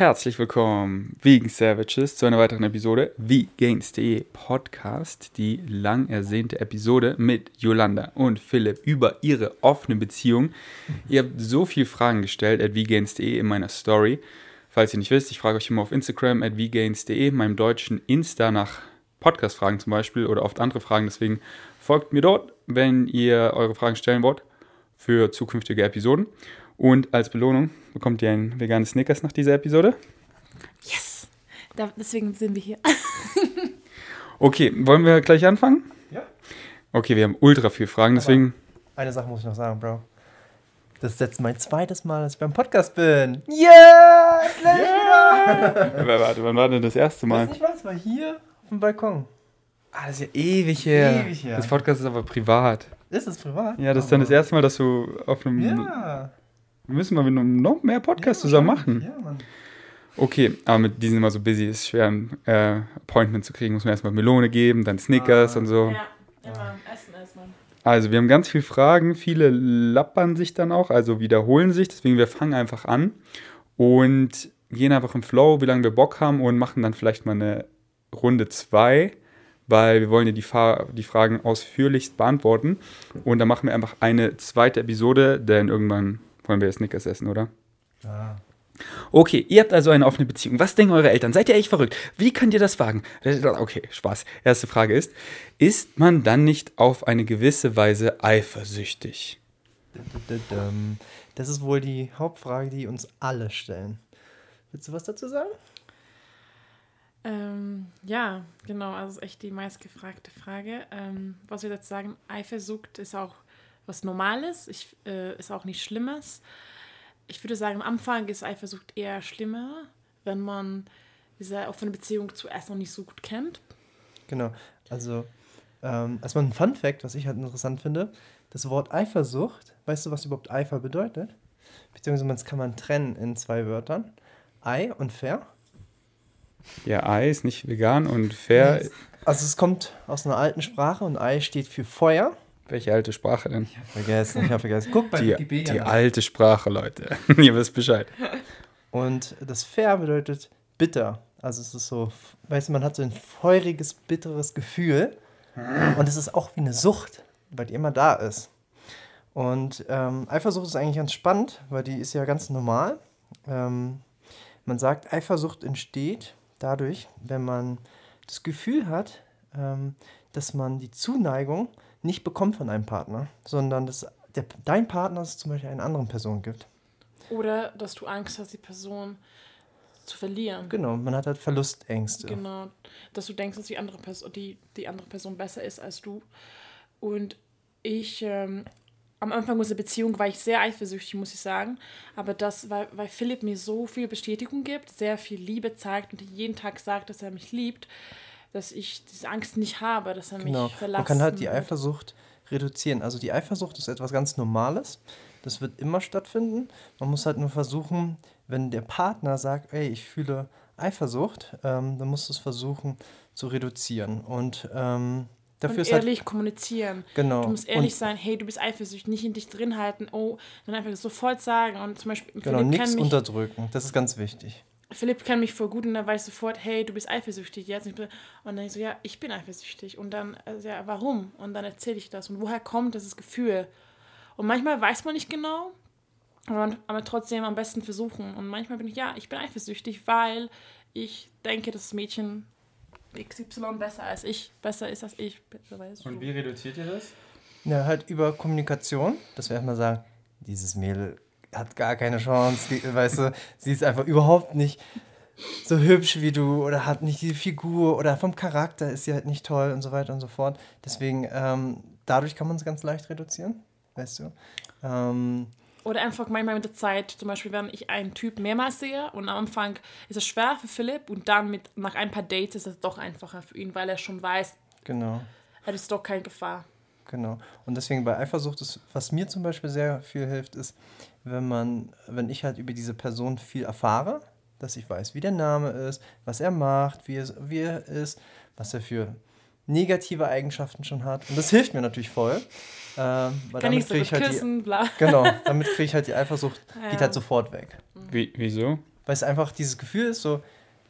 herzlich willkommen, Vegan Savages, zu einer weiteren Episode Vegans.de Podcast, die lang ersehnte Episode mit Yolanda und Philipp über ihre offene Beziehung. Ihr habt so viele Fragen gestellt at vegans.de in meiner Story. Falls ihr nicht wisst, ich frage euch immer auf Instagram at vegans.de, meinem deutschen Insta nach Podcast-Fragen zum Beispiel oder oft andere Fragen. Deswegen folgt mir dort, wenn ihr eure Fragen stellen wollt für zukünftige Episoden. Und als Belohnung bekommt ihr ein veganes Snickers nach dieser Episode. Yes! Da, deswegen sind wir hier. okay, wollen wir gleich anfangen? Ja. Okay, wir haben ultra viele Fragen, deswegen. Aber eine Sache muss ich noch sagen, Bro. Das ist jetzt mein zweites Mal, dass ich beim Podcast bin. Yeah! yeah! Warte, wann war denn das erste Mal? Ich weiß nicht was, war hier auf dem Balkon. Ah, das ist ja ewig her. Ewig her. Das Podcast ist aber privat. Ist es privat? Ja, das ist dann das erste Mal, dass du auf einem. Ja. Wir müssen mal noch mehr Podcasts ja, zusammen machen. Ja, Mann. Okay, aber mit diesen immer so busy ist schwer, ein äh, Appointment zu kriegen. Muss man erstmal Melone geben, dann Snickers ah. und so. Ja, immer essen erstmal. Also, wir haben ganz viele Fragen. Viele lappern sich dann auch, also wiederholen sich. Deswegen, wir fangen einfach an und gehen einfach im Flow, wie lange wir Bock haben und machen dann vielleicht mal eine Runde 2 weil wir wollen ja die, Fa die Fragen ausführlichst beantworten. Und dann machen wir einfach eine zweite Episode, denn irgendwann wollen wir ja Snickers essen, oder? Ja. Okay, ihr habt also eine offene Beziehung. Was denken eure Eltern? Seid ihr echt verrückt? Wie könnt ihr das wagen? Okay, Spaß. Erste Frage ist, ist man dann nicht auf eine gewisse Weise eifersüchtig? Das ist wohl die Hauptfrage, die uns alle stellen. Willst du was dazu sagen? Ähm, ja, genau. Also ist echt die meistgefragte Frage. Ähm, was wir jetzt sagen, Eifersucht ist auch was Normales, ich, äh, ist auch nichts Schlimmes. Ich würde sagen, am Anfang ist Eifersucht eher schlimmer, wenn man diese offene Beziehung zuerst noch nicht so gut kennt. Genau, also ähm, erstmal ein Fun Fact, was ich halt interessant finde. Das Wort Eifersucht, weißt du, was überhaupt Eifer bedeutet? Beziehungsweise das kann man trennen in zwei Wörtern. Ei und fair. Ja, Ei ist nicht vegan und fair. Also es kommt aus einer alten Sprache und Ei steht für Feuer welche alte Sprache denn? Ich habe vergessen, ich habe vergessen. Guck bei die, Wikipedia. Die alte Sprache, Leute. Ihr wisst Bescheid. Und das fair bedeutet bitter. Also es ist so, weißt du, man hat so ein feuriges, bitteres Gefühl. Und es ist auch wie eine Sucht, weil die immer da ist. Und ähm, Eifersucht ist eigentlich ganz spannend, weil die ist ja ganz normal. Ähm, man sagt, Eifersucht entsteht dadurch, wenn man das Gefühl hat, ähm, dass man die Zuneigung nicht bekommt von einem Partner, sondern dass der, dein Partner es zum Beispiel einer anderen Person gibt. Oder dass du Angst hast, die Person zu verlieren. Genau, man hat halt Verlustängste. Genau, dass du denkst, dass die andere Person, die, die andere Person besser ist als du. Und ich, ähm, am Anfang unserer Beziehung war ich sehr eifersüchtig, muss ich sagen. Aber das, weil, weil Philipp mir so viel Bestätigung gibt, sehr viel Liebe zeigt und jeden Tag sagt, dass er mich liebt, dass ich diese Angst nicht habe, dass er genau. mich verlassen Man kann halt die Eifersucht reduzieren. Also die Eifersucht ist etwas ganz Normales. Das wird immer stattfinden. Man muss halt nur versuchen, wenn der Partner sagt, ey, ich fühle Eifersucht, ähm, dann musst du es versuchen zu reduzieren. Und ähm, Dafür und halt ehrlich halt, kommunizieren. Genau. Du musst ehrlich und sein, hey, du bist eifersüchtig, nicht in dich drin halten, oh, dann einfach sofort sagen und zum Beispiel. Genau, nichts unterdrücken, das ist ganz wichtig. Philipp kennt mich voll gut und dann weiß sofort, hey, du bist eifersüchtig jetzt. Und dann ich so, ja, ich bin eifersüchtig. Und dann, also, ja, warum? Und dann erzähle ich das. Und woher kommt dieses Gefühl? Und manchmal weiß man nicht genau, aber, aber trotzdem am besten versuchen. Und manchmal bin ich, ja, ich bin eifersüchtig, weil ich denke, dass das Mädchen XY besser als ich, besser ist als ich. Und wie reduziert ihr das? Ja, halt über Kommunikation, dass wir erstmal sagen, dieses Mädel hat gar keine Chance, die, weißt du, sie ist einfach überhaupt nicht so hübsch wie du oder hat nicht die Figur oder vom Charakter ist sie halt nicht toll und so weiter und so fort. Deswegen, ähm, dadurch kann man es ganz leicht reduzieren, weißt du. Ähm, oder einfach manchmal mit der Zeit, zum Beispiel, wenn ich einen Typ mehrmals sehe und am Anfang ist es schwer für Philipp und dann mit, nach ein paar Dates ist es doch einfacher für ihn, weil er schon weiß, genau. er ist doch keine Gefahr. Genau. Und deswegen bei Eifersucht ist, was mir zum Beispiel sehr viel hilft, ist, wenn man, wenn ich halt über diese Person viel erfahre, dass ich weiß, wie der Name ist, was er macht, wie, es, wie er ist, was er für negative Eigenschaften schon hat. Und das hilft mir natürlich voll. Ähm, weil Kann damit kriege ich halt küssen, die, bla. Genau, damit kriege ich halt die Eifersucht, ja. geht halt sofort weg. Wie, wieso? Weil es einfach dieses Gefühl ist, so,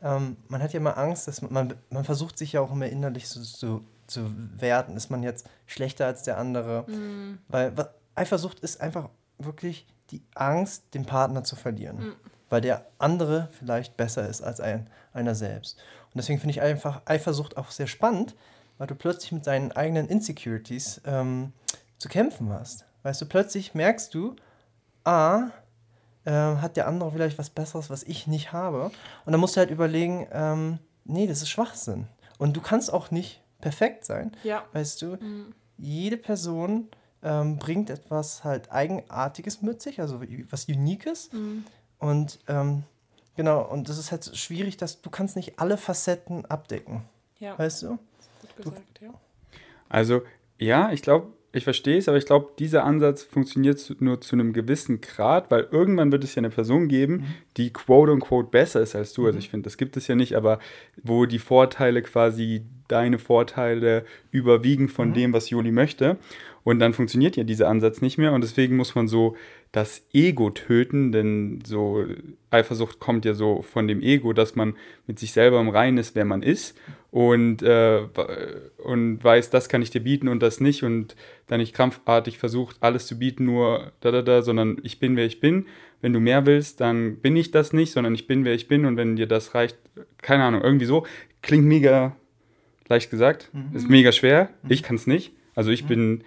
ähm, man hat ja immer Angst, dass man, man, man versucht sich ja auch immer innerlich so, so zu werten. Ist man jetzt schlechter als der andere? Mhm. Weil Eifersucht ist einfach wirklich die Angst, den Partner zu verlieren. Mhm. Weil der andere vielleicht besser ist als ein, einer selbst. Und deswegen finde ich einfach Eifersucht auch sehr spannend, weil du plötzlich mit deinen eigenen Insecurities ähm, zu kämpfen hast. Weißt du, plötzlich merkst du, ah, ähm, hat der andere vielleicht was Besseres, was ich nicht habe. Und dann musst du halt überlegen, ähm, nee, das ist Schwachsinn. Und du kannst auch nicht perfekt sein. Ja. Weißt du, Mhm. jede Person ähm, bringt etwas halt Eigenartiges mit sich, also was Uniques. Mhm. Und ähm, genau, und das ist halt schwierig, dass du kannst nicht alle Facetten abdecken. Ja, Weißt du? gut gesagt, ja. Also, ja, ich glaube, ich verstehe es, aber ich glaube, dieser Ansatz funktioniert zu, nur zu einem gewissen Grad, weil irgendwann wird es ja eine Person geben, die quote unquote besser ist als du. Also, ich finde, das gibt es ja nicht, aber wo die Vorteile quasi deine Vorteile überwiegen von dem, was Joli möchte. Und dann funktioniert ja dieser Ansatz nicht mehr. Und deswegen muss man so das Ego töten, denn so Eifersucht kommt ja so von dem Ego, dass man mit sich selber im Reinen ist, wer man ist. Und, äh, und weiß, das kann ich dir bieten und das nicht. Und dann nicht krampfartig versucht, alles zu bieten, nur da, da, da, sondern ich bin, wer ich bin. Wenn du mehr willst, dann bin ich das nicht, sondern ich bin, wer ich bin. Und wenn dir das reicht, keine Ahnung, irgendwie so, klingt mega leicht gesagt, ist mega schwer, ich kann es nicht. Also ich bin,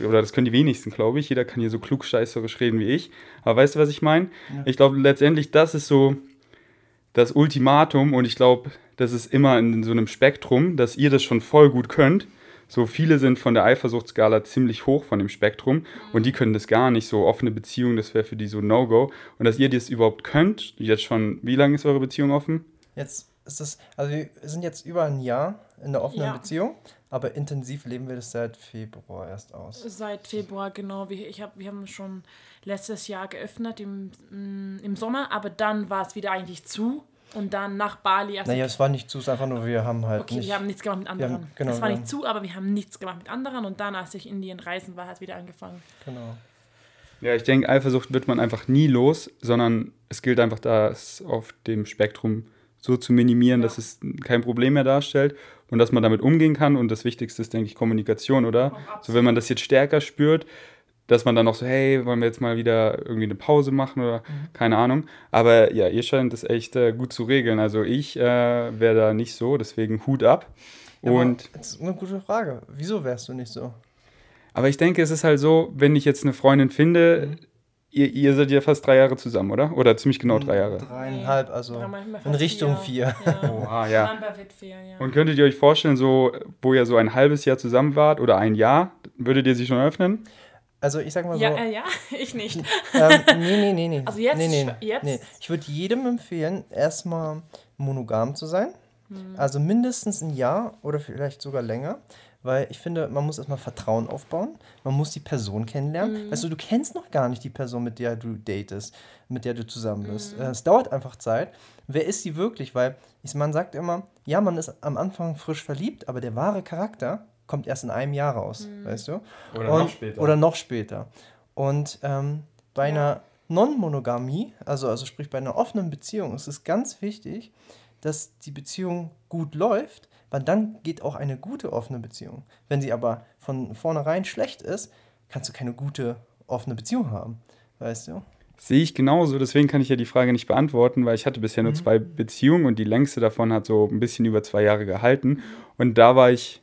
oder das können die wenigsten, glaube ich. Jeder kann hier so klugscheißerisch reden wie ich. Aber weißt du, was ich meine? Ich glaube, letztendlich, das ist so das Ultimatum und ich glaube, das ist immer in so einem Spektrum, dass ihr das schon voll gut könnt. So viele sind von der Eifersuchtsskala ziemlich hoch von dem Spektrum und die können das gar nicht. So offene Beziehungen, das wäre für die so No-Go. Und dass ihr das überhaupt könnt, jetzt schon, wie lange ist eure Beziehung offen? Jetzt ist es, also wir sind jetzt über ein Jahr in der offenen Ja. Beziehung, aber intensiv leben wir das seit Februar erst aus. Seit Februar, genau. Wir, ich hab, wir haben schon letztes Jahr geöffnet im, mm, im Sommer, aber dann war es wieder eigentlich zu. Und dann nach Bali. Also Naja, es war nicht zu, es ist einfach nur, wir haben halt okay, nicht. wir haben nichts gemacht mit anderen. haben- genau, es war nicht zu, aber wir haben nichts gemacht mit anderen. Und dann, als ich in Indien reisen war, hat es wieder angefangen. genau. Ja, ich denke, Eifersucht wird man einfach nie los, sondern es gilt einfach, das auf dem Spektrum so zu minimieren, Ja. dass es kein Problem mehr darstellt und dass man damit umgehen kann. Und das Wichtigste ist, denke ich, Kommunikation, oder? So, wenn man das jetzt stärker spürt, dass man dann noch so, hey, wollen wir jetzt mal wieder irgendwie eine Pause machen oder keine Ahnung. Aber ja, ihr scheint das echt äh, gut zu regeln. Also ich äh, wäre da nicht so, deswegen Hut ab. Ja, Und Jetzt eine gute Frage. Wieso wärst du nicht so? aber ich denke, es ist halt so, wenn ich jetzt eine Freundin finde, ihr, ihr seid ja fast drei Jahre zusammen, oder? Oder ziemlich genau drei Jahre. Dreieinhalb, also Ja, in Richtung vier. Ja. Oha, ja. Vier. Und könntet ihr euch vorstellen, so, wo ihr so ein halbes Jahr zusammen wart oder ein Jahr, würdet ihr sie schon öffnen? Also ich sag mal so. ja, äh, ja, ich nicht. ähm, nee, nee, nee, nee. Also jetzt nee, nee, jetzt? Nee. Ich würde jedem empfehlen, erstmal monogam zu sein. Hm. Also mindestens ein Jahr oder vielleicht sogar länger. Weil ich finde, man muss erstmal Vertrauen aufbauen. Man muss die Person kennenlernen. Hm. Weißt du, du kennst noch gar nicht die Person, mit der du datest, mit der du zusammen bist. Hm. Äh, Es dauert einfach Zeit. Wer ist sie wirklich? Weil ich, man sagt immer, ja, man ist am Anfang frisch verliebt, aber der wahre Charakter kommt erst in einem Jahr raus, Hm. weißt du? Oder Und- noch später. Oder noch später. Und ähm, bei Ja. einer Non-Monogamie, also, also sprich bei einer offenen Beziehung, ist es ganz wichtig, dass die Beziehung gut läuft, weil dann geht auch eine gute offene Beziehung. Wenn sie aber von vornherein schlecht ist, kannst du keine gute offene Beziehung haben. Weißt du? Sehe ich genauso, deswegen kann ich ja die Frage nicht beantworten, weil ich hatte bisher nur zwei Beziehungen und die längste davon hat so ein bisschen über zwei Jahre gehalten. Und da war ich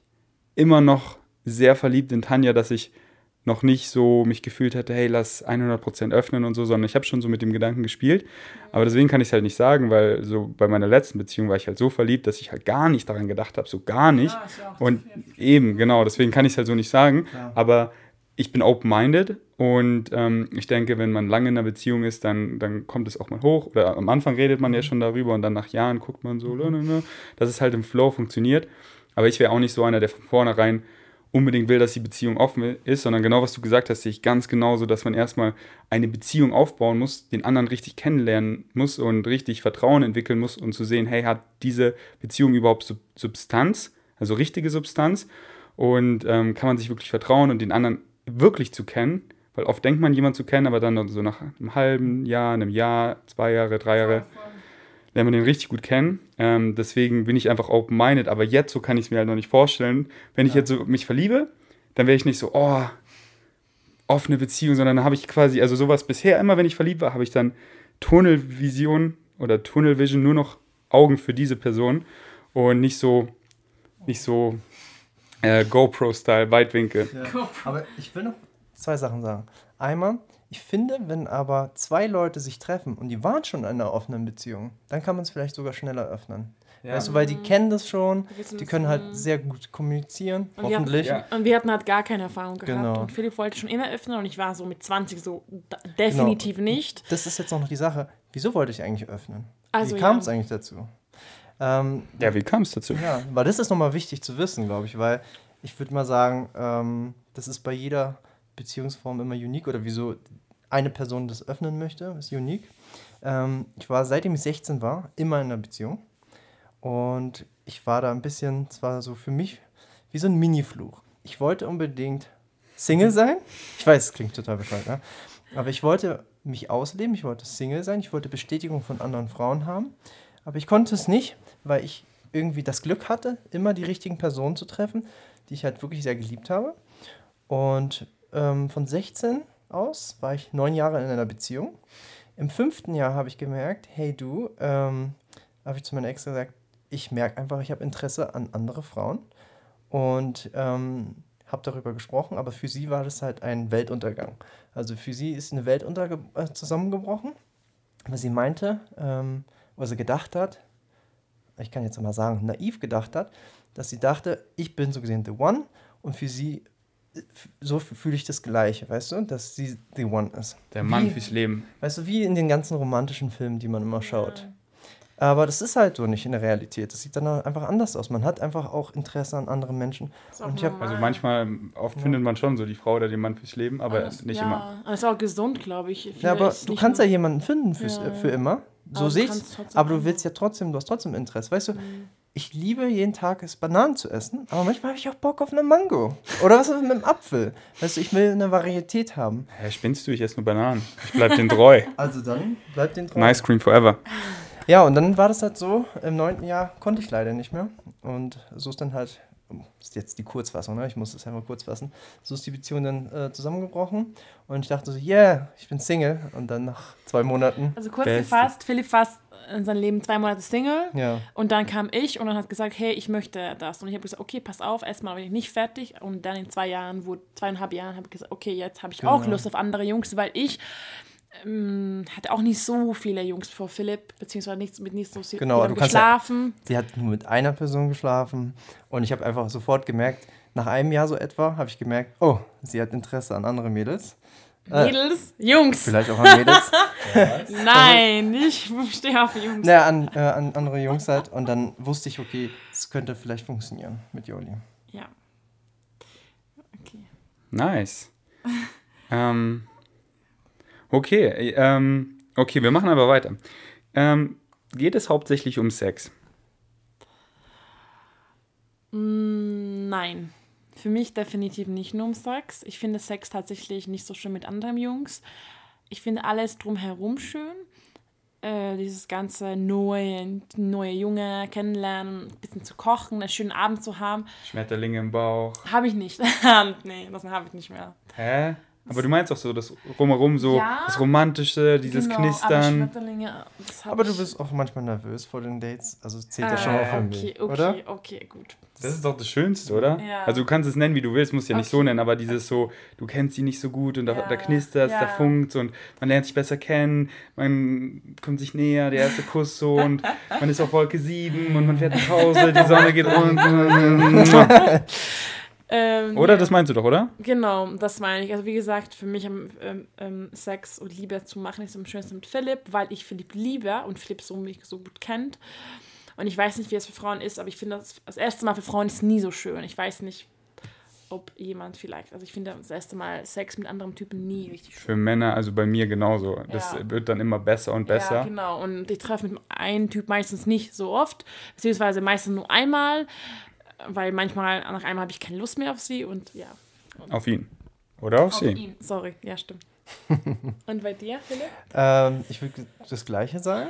immer noch sehr verliebt in Tanja, dass ich noch nicht so mich gefühlt hätte, hey, lass 100% öffnen und so, sondern ich habe schon so mit dem Gedanken gespielt. Aber deswegen kann ich es halt nicht sagen, weil so bei meiner letzten Beziehung war ich halt so verliebt, dass ich halt gar nicht daran gedacht habe, so gar nicht. Ja, ist ja Und eben, genau, deswegen kann ich es halt so nicht sagen. Ja. Aber ich bin open-minded und ähm, ich denke, wenn man lange in einer Beziehung ist, dann, dann kommt es auch mal hoch. Oder am Anfang redet man ja schon darüber und dann nach Jahren guckt man so, ne, ne, dass es halt im Flow funktioniert. Aber ich wäre auch nicht so einer, der von vornherein unbedingt will, dass die Beziehung offen ist, sondern genau was du gesagt hast, sehe ich ganz genauso, dass man erstmal eine Beziehung aufbauen muss, den anderen richtig kennenlernen muss und richtig Vertrauen entwickeln muss und zu sehen, hey, hat diese Beziehung überhaupt Sub Substanz, also richtige Substanz? Und ähm, kann man sich wirklich vertrauen und den anderen wirklich zu kennen, weil oft denkt man, jemanden zu kennen, aber dann so nach einem halben Jahr, einem Jahr, zwei Jahre, drei Jahre, lernt man den richtig gut kennen. Ähm, deswegen bin ich einfach open-minded. Aber jetzt so kann ich es mir halt noch nicht vorstellen. Wenn ich jetzt so mich verliebe, dann wäre ich nicht so, oh, offene Beziehung, sondern dann habe ich quasi, also sowas bisher immer, wenn ich verliebt war, habe ich dann Tunnelvision oder Tunnelvision, nur noch Augen für diese Person und nicht so, nicht so äh, GoPro-Style, Weitwinkel. Ja. Aber ich will noch zwei Sachen sagen. Einmal, ich finde, wenn aber zwei Leute sich treffen und die waren schon in einer offenen Beziehung, dann kann man es vielleicht sogar schneller öffnen. Ja. Weißt du, weil die kennen das schon, Die die können halt mm. sehr gut kommunizieren, Und wir hoffentlich. Ja. Und wir hatten halt gar keine Erfahrung gehabt. Genau. Und Philipp wollte schon immer öffnen und ich war so mit 20 so definitiv nicht. Das ist jetzt noch die Sache. Wieso wollte ich eigentlich öffnen? Also, Wie kam ja. es eigentlich dazu? Ähm, Ja, wie kam es dazu? Ja, weil das ist nochmal wichtig zu wissen, glaube ich, weil ich würde mal sagen, ähm, das ist bei jeder Beziehungsform immer unique oder wieso eine Person das öffnen möchte, ist unique. Ähm, ich war, seitdem ich 16 war, immer in einer Beziehung und ich war da ein bisschen, es war so für mich wie so ein Mini-Fluch. Ich wollte unbedingt Single sein. Ich weiß, es klingt total bescheuert, ne? aber ich wollte mich ausleben, ich wollte Single sein, ich wollte Bestätigung von anderen Frauen haben, aber ich konnte es nicht, weil ich irgendwie das Glück hatte, immer die richtigen Personen zu treffen, die ich halt wirklich sehr geliebt habe. Und ähm, von 16 aus war ich neun Jahre in einer Beziehung. Im fünften Jahr habe ich gemerkt, hey du, ähm, habe ich zu meiner Ex gesagt, ich merke einfach, ich habe Interesse an andere Frauen und ähm, habe darüber gesprochen, aber für sie war das halt ein Weltuntergang. Also für sie ist eine Welt äh, zusammengebrochen, weil sie meinte, ähm, was sie gedacht hat, ich kann jetzt mal sagen, naiv gedacht hat, dass sie dachte, ich bin so gesehen the one und für sie, so fühle ich das Gleiche, weißt du, dass sie the one ist. Der Mann Wie- fürs Leben. Weißt du, wie in den ganzen romantischen Filmen, die man immer schaut. Aber das ist halt so nicht in der Realität. Das sieht dann einfach anders aus. Man hat einfach auch Interesse an anderen Menschen. Hab-. Also manchmal, oft findet man schon so die Frau oder den Mann fürs Leben, aber Das- nicht ja. immer. Das ist auch gesund, glaube ich. Ja, aber du kannst ja jemanden finden fürs, Ja. für immer. So Aber du sehe ich Aber du willst ja trotzdem, du hast trotzdem Interesse. Weißt du, Mhm. Ich liebe jeden Tag es Bananen zu essen, aber manchmal habe ich auch Bock auf eine Mango. Oder was ist mit einem Apfel? Weißt du, ich will eine Varietät haben. Hä, spinnst du? Ich esse nur Bananen. Ich bleib den treu. Also dann bleibt den Traum. Nice Cream forever. Ja, und dann war das halt so, im neunten Jahr konnte ich leider nicht mehr. Und so ist dann halt, ist jetzt die Kurzfassung, ne? ich muss das einmal kurz fassen, so ist die Beziehung dann äh, zusammengebrochen. Und ich dachte so, yeah, ich bin Single. Und dann nach zwei Monaten, Also kurz Beste. gefasst, Philipp war in seinem Leben zwei Monate Single. ja, Und dann kam ich und dann hat gesagt, hey, ich möchte das. Und ich habe gesagt, okay, pass auf, erstmal bin ich nicht fertig. Und dann in zwei Jahren, wo zweieinhalb Jahren, habe ich gesagt, okay, jetzt habe ich auch Genau. Lust auf andere Jungs, weil ich ähm, hatte auch nicht so viele Jungs vor Philipp, beziehungsweise nicht, mit nicht so viel Genau, du kannst ja- geschlafen. sie hat nur mit einer Person geschlafen. Und ich habe einfach sofort gemerkt, nach einem Jahr so etwa, habe ich gemerkt, oh, sie hat Interesse an anderen Mädels. Äh, Mädels, Jungs. Vielleicht auch an Mädels. Nein, ich stehe auf Jungs. naja, an, äh, an andere Jungs halt. Und dann wusste ich, okay, es könnte vielleicht funktionieren mit Joli. Ja. Okay. Nice. ähm, okay, äh, ähm, okay, wir machen aber weiter. Ähm, geht es hauptsächlich um Sex? Mm, Nein. Für mich definitiv nicht nur um Sex. Ich finde Sex tatsächlich nicht so schön mit anderen Jungs. Ich finde alles drumherum schön. Äh, dieses ganze neue, neue Junge kennenlernen, ein bisschen zu kochen, einen schönen Abend zu haben, Schmetterlinge im Bauch. habe ich nicht. nee, das habe ich nicht mehr. Hä? Aber du meinst auch so das Rumherum, so Ja. das Romantische, dieses Genau, Aber Knistern. Hab Aber du bist auch manchmal nervös vor den Dates. Also es zählt ja schon mal von okay, mir, okay, oder? okay, gut. Das ist doch das Schönste, oder? Ja. Also du kannst es nennen, wie du willst, musst ja nicht so Okay. nennen, aber dieses so, du kennst sie nicht so gut und da, Ja, da knistert da ja. funkt und man lernt sich besser kennen, man kommt sich näher, der erste Kuss so und man ist auf Wolke 7 und man fährt nach Hause, die Sonne geht unten. Ähm, Oder? ja. Das meinst du doch, oder? Genau, das meine ich. Also wie gesagt, für mich ähm, ähm, Sex und Liebe zu machen ist am schönsten mit Philipp, weil ich Philipp liebe und Philipp so mich so gut kennt. Und ich weiß nicht, wie es für Frauen ist, aber ich finde, das, das erste Mal für Frauen ist nie so schön. Ich weiß nicht, ob jemand vielleicht, also ich finde das erste Mal Sex mit anderen Typen nie richtig schön. Für Männer, also bei mir genauso. Das Ja. wird dann immer besser und besser. Ja, genau. Und ich treffe mit einem Typ meistens nicht so oft, beziehungsweise meistens nur einmal, weil manchmal nach einmal habe ich keine Lust mehr auf sie und ja. Auf ihn. Oder auf, Auf sie. ihn. Sorry, ja, stimmt. und bei dir, Philipp? Ähm, ich würde das Gleiche sagen.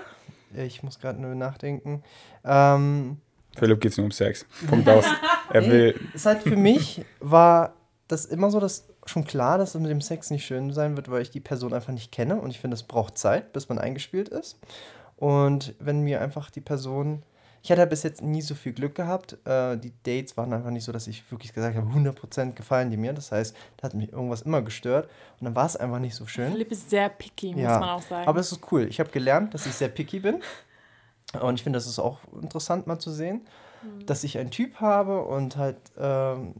Ich muss gerade nur nachdenken. Ähm, Philipp geht es nur um Sex. Punkt aus. Er will. Es halt für mich war das immer so, dass schon klar, dass es mit dem Sex nicht schön sein wird, weil ich die Person einfach nicht kenne und ich finde, es braucht Zeit, bis man eingespielt ist. Und wenn mir einfach die Person. Ich hatte bis jetzt nie so viel Glück gehabt. Äh, die Dates waren einfach nicht so, dass ich wirklich gesagt habe, 100% gefallen die mir. Das heißt, da hat mich irgendwas immer gestört. Und dann war es einfach nicht so schön. Philipp ist sehr picky, muss Ja, man auch sagen. Aber es ist cool. Ich habe gelernt, dass ich sehr picky bin. Und ich finde, das ist auch interessant mal zu sehen, dass ich einen Typ habe und halt ähm,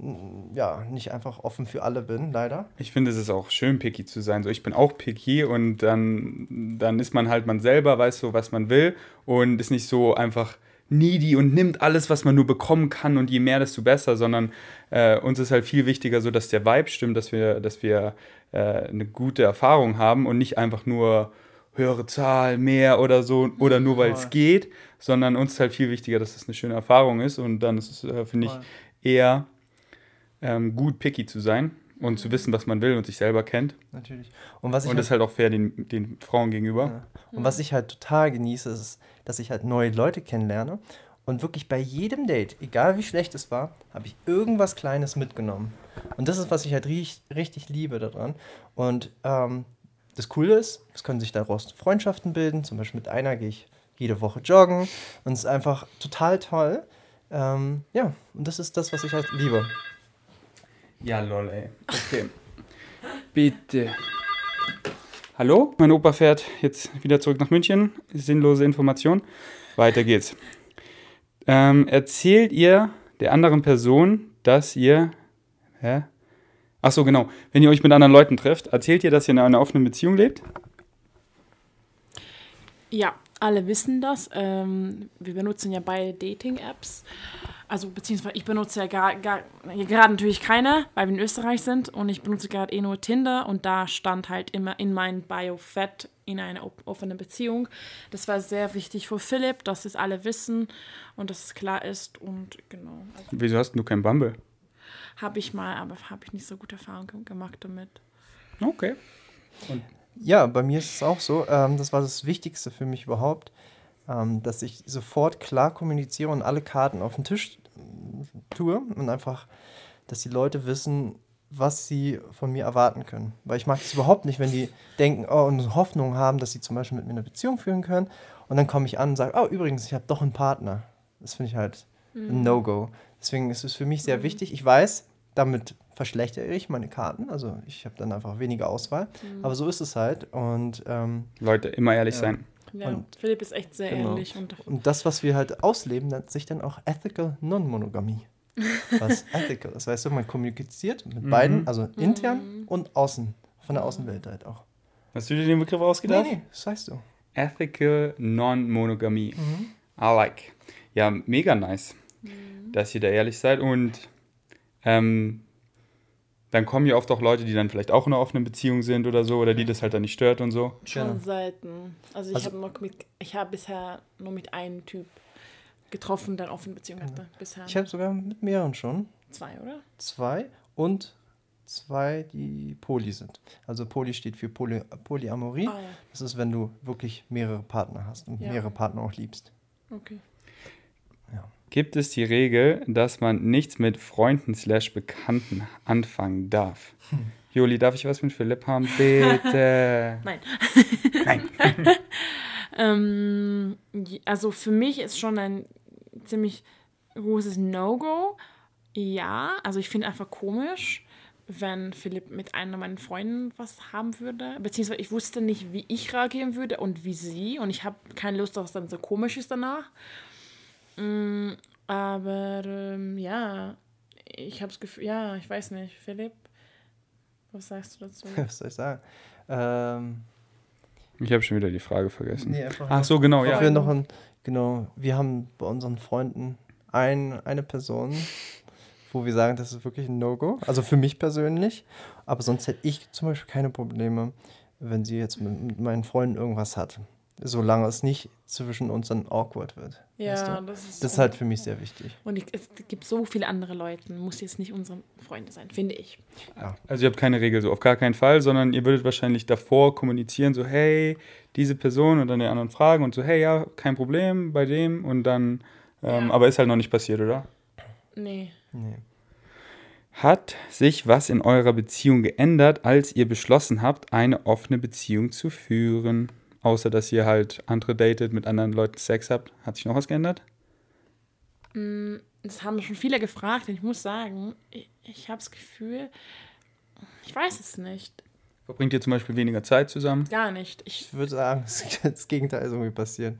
ja nicht einfach offen für alle bin, leider. Ich finde, es ist auch schön, picky zu sein. So, ich bin auch picky und dann, dann ist man halt man selber, weiß so, was man will und ist nicht so einfach needy und nimmt alles, was man nur bekommen kann und je mehr, desto besser, sondern äh, uns ist halt viel wichtiger so, dass der Vibe stimmt, dass wir, dass wir äh, eine gute Erfahrung haben und nicht einfach nur höhere Zahl, mehr oder so oder nur weil es geht, sondern uns ist halt viel wichtiger, dass es eine schöne Erfahrung ist und dann ist es, äh, finde ich, eher ähm, gut picky zu sein und zu wissen, was man will und sich selber kennt. Natürlich. Und was ich Und das halt, ist halt auch fair den, den Frauen gegenüber. Ja. Und was ich halt total genieße, ist, dass ich halt neue Leute kennenlerne. Und wirklich bei jedem Date, egal wie schlecht es war, habe ich irgendwas Kleines mitgenommen. Und das ist, was ich halt richtig, richtig liebe daran. Und ähm, das Coole ist, es können sich daraus Freundschaften bilden. Zum Beispiel mit einer gehe ich jede Woche joggen. Und es ist einfach total toll. Ähm, ja, und das ist das, was ich halt liebe. Ja, lol, ey. Okay. Bitte. Hallo? Mein Opa fährt jetzt wieder zurück nach München. Sinnlose Information. Weiter geht's. Ähm, erzählt ihr der anderen Person, dass ihr. Hä? Ach so, genau. Wenn ihr euch mit anderen Leuten trefft, erzählt ihr, dass ihr in einer offenen Beziehung lebt? Ja, alle wissen das. Ähm, wir benutzen ja beide Dating-Apps. Also, beziehungsweise ich benutze ja gar- gar- gerade natürlich keine, weil wir in Österreich sind. Und ich benutze gerade eh nur Tinder. Und da stand halt immer in meinem Bio fett in einer offenen Beziehung. Das war sehr wichtig für Philipp, dass es alle wissen und dass es klar ist. Und genau, also Wieso hast du kein Bumble? habe ich mal, aber habe ich nicht so gute Erfahrungen ge- gemacht damit. Okay. Ja, bei mir ist es auch so. Ähm, das war das Wichtigste für mich überhaupt, ähm, dass ich sofort klar kommuniziere und alle Karten auf den Tisch tue und einfach, dass die Leute wissen, was sie von mir erwarten können. Weil ich mag es überhaupt nicht, wenn die denken oh, und Hoffnung haben, dass sie zum Beispiel mit mir eine Beziehung führen können. Und dann komme ich an und sage, oh, übrigens, ich habe doch einen Partner. Das finde ich halt ein No-Go. Deswegen ist es für mich sehr wichtig. Ich weiß, damit verschlechtere ich meine Karten. Also ich habe dann einfach weniger Auswahl. Aber so ist es halt. Und, ähm, Leute, immer ehrlich Ja. sein. Ja, Und- Philipp ist echt sehr Genau. ähnlich. Und und das, was wir halt ausleben, nennt sich dann auch Ethical Non-Monogamie. Was ethical ist. Weißt du, man kommuniziert mit beiden, also intern und außen. Von der Außenwelt halt auch. Hast du dir den Begriff ausgedacht? Nee, nee, das weißt du. Ethical Non-Monogamie. I like. Ja, mega nice, dass ihr da ehrlich seid. Und ähm, dann kommen ja oft auch Leute, die dann vielleicht auch in einer offenen Beziehung sind oder so, oder die das halt dann nicht stört und so. Schon Genau. selten. Also ich Also- habe noch mit, ich habe bisher nur mit einem Typ getroffen, der eine offene Beziehung hatte. Bisher Ich habe sogar mit mehreren schon. zwei, oder? Zwei und zwei, die Poly sind. Also Poly steht für Poly Polyamorie. Ah ja, Das ist, wenn du wirklich mehrere Partner hast und Ja. mehrere Partner auch liebst. okay. Gibt es die Regel, dass man nichts mit Freunden slash Bekannten anfangen darf? Joli, darf ich was mit Philipp haben? Bitte. Nein. Nein. Ähm, also für mich ist schon ein ziemlich großes No-Go. Ja, also ich finde einfach komisch, wenn Philipp mit einer meiner Freunden was haben würde. Beziehungsweise ich wusste nicht, wie ich reagieren würde und wie sie. Und ich habe keine Lust, dass es dann so komisch ist danach. Mm, aber ähm, ja, ich habe das Gefühl, ja, ich weiß nicht. Philipp, was sagst du dazu? Was soll ich sagen? Ähm, Ich habe schon wieder die Frage vergessen. nee, einfach Ach so, genau, Ja. ja. Wir, noch ein, genau, wir haben bei unseren Freunden ein, eine Person, wo wir sagen, das ist wirklich ein No-Go. Also für mich persönlich. Aber sonst hätte ich zum Beispiel keine Probleme, wenn sie jetzt mit, mit meinen Freunden irgendwas hat. Solange es nicht zwischen uns dann awkward wird. Ja, weißt du? das ist Das ist halt für mich sehr wichtig. Und ich, es gibt so viele andere Leute, muss jetzt nicht unsere Freunde sein, finde ich. Also ihr habt keine Regel, so auf gar keinen Fall, sondern ihr würdet wahrscheinlich davor kommunizieren, so hey, diese Person und dann den anderen fragen und so, hey, ja, kein Problem bei dem und dann, ähm, Ja. aber ist halt noch nicht passiert, oder? Nee. Nee. Hat sich was in eurer Beziehung geändert, als ihr beschlossen habt, eine offene Beziehung zu führen? Außer, dass ihr halt andere datet, mit anderen Leuten Sex habt. Hat sich noch was geändert? Mm, Das haben schon viele gefragt und ich muss sagen, ich, ich habe das Gefühl, ich weiß es nicht. Verbringt ihr zum Beispiel weniger Zeit zusammen? Gar nicht. Ich Ich würde sagen, das Gegenteil ist irgendwie passiert.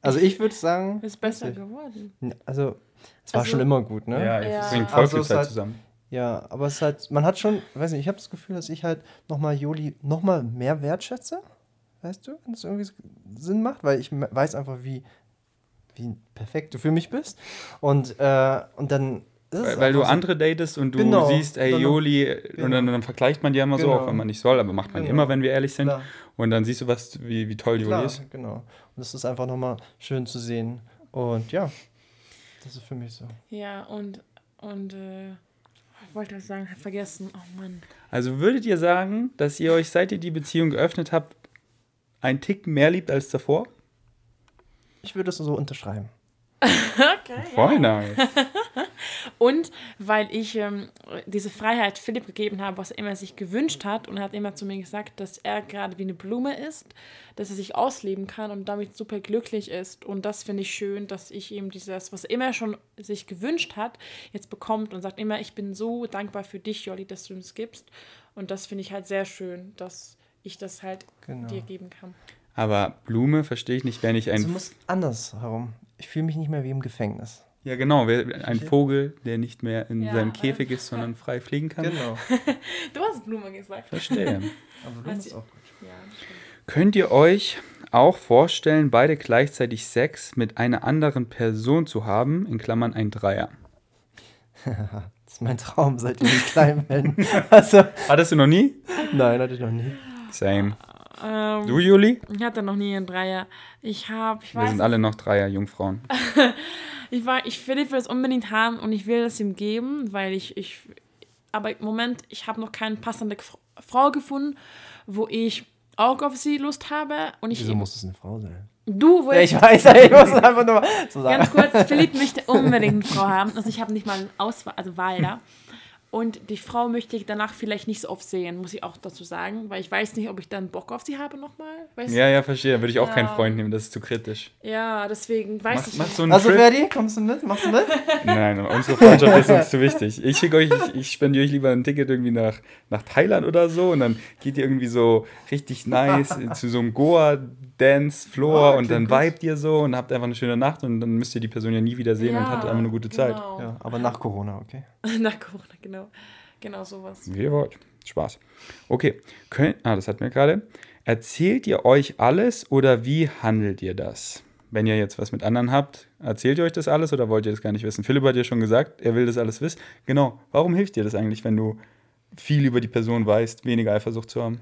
Also ich würde sagen, ist besser Witzig. geworden. also es war Also- schon immer gut, ne? Ja, ihr Ja. voll Also viel es Zeit halt- zusammen. Ja, aber es ist halt, man hat schon, weiß nicht, ich habe das Gefühl, dass ich halt nochmal Joli nochmal mehr wertschätze. Weißt du, wenn das irgendwie so Sinn macht, weil ich weiß einfach, wie, wie perfekt du für mich bist. Und, äh, und dann ist es Weil, weil du so- andere datest und du Genau, siehst, ey, dann- Joli, und genau. dann, dann vergleicht man die ja immer so, Genau. auch wenn man nicht soll, aber macht man Genau. immer, wenn wir ehrlich sind. Klar. Und dann siehst du, was, wie, wie toll Joli ist. genau. Und das ist einfach nochmal schön zu sehen. Und ja, das ist für mich so. Ja, und, und äh, ich wollte was sagen, hab vergessen. Oh Mann. Also würdet ihr sagen, dass ihr euch, seit ihr die Beziehung geöffnet habt, einen Tick mehr liebt als davor? Ich würde es so unterschreiben. Okay. Voll nice. Und weil ich ähm, diese Freiheit Philipp gegeben habe, was er immer sich gewünscht hat und er hat immer zu mir gesagt, dass er gerade wie eine Blume ist, dass er sich ausleben kann und damit super glücklich ist. Und das finde ich schön, dass ich ihm dieses, was er immer schon sich gewünscht hat, jetzt bekommt und sagt immer, ich bin so dankbar für dich, Jolli, dass du uns gibst. Und das finde ich halt sehr schön, dass ich das halt Genau. dir geben kann. Aber Blume verstehe ich nicht, wenn ich ein. Also muss andersherum. Ich fühle mich nicht mehr wie im Gefängnis. ja, genau, ein Vogel, der nicht mehr in Ja, seinem äh, Käfig ist, sondern frei fliegen kann. Genau. Du hast Blume gesagt. Verstehe. Aber Blume ist ist auch Ja, schön. Könnt ihr euch auch vorstellen, beide gleichzeitig Sex mit einer anderen Person zu haben, in Klammern ein Dreier? Das ist mein Traum, seit ich klein bin. Also, Hattest du noch nie? nein, hatte ich noch nie. Same. Ähm, Du, Juli? ich hatte noch nie einen Dreier. Ich habe, ich Wir weiß sind alle noch Dreier-Jungfrauen. Ich war, ich Philipp will es unbedingt haben und ich will es ihm geben, weil ich, ich aber im Moment, ich habe noch keine passende Frau gefunden, wo ich auch auf sie Lust habe und ich Wieso muss es eine Frau sein? du Ja, willst ich weiß, ich muss es einfach nur so sagen. ganz kurz, Philipp möchte unbedingt eine Frau haben, also ich habe nicht mal eine Auswahl, also Wahl da. Und die Frau möchte ich danach vielleicht nicht so oft sehen, muss ich auch dazu sagen, weil ich weiß nicht, ob ich dann Bock auf sie habe nochmal. Weißt Ja, ja, verstehe. Da würde ich auch keinen Ja. Freund nehmen, das ist zu kritisch. du? ja, deswegen weiß Mach, ich mach nicht. so einen Also, Trip. Ferdi, kommst du mit? Machst du mit? Nein, unsere Freundschaft ist uns zu wichtig. Ich schicke euch, ich, ich spendiere euch lieber ein Ticket irgendwie nach, nach Thailand oder so und dann geht ihr irgendwie so richtig nice zu so einem Goa-Dance-Floor Ah, und dann vibet ihr so und habt einfach eine schöne Nacht und dann müsst ihr die Person ja nie wieder sehen und Ja, habt einfach eine gute Zeit. Genau. Ja, aber nach Corona, okay. Nach Corona, genau. Genau sowas. Wie ihr wollt. Spaß. Okay. Könnt, ah, das hatten wir gerade. Erzählt ihr euch alles oder wie handelt ihr das? Wenn ihr jetzt was mit anderen habt, erzählt ihr euch das alles oder wollt ihr das gar nicht wissen? Philipp hat ja schon gesagt, er will das alles wissen. Genau. Warum hilft dir das eigentlich, wenn du viel über die Person weißt, weniger Eifersucht zu haben?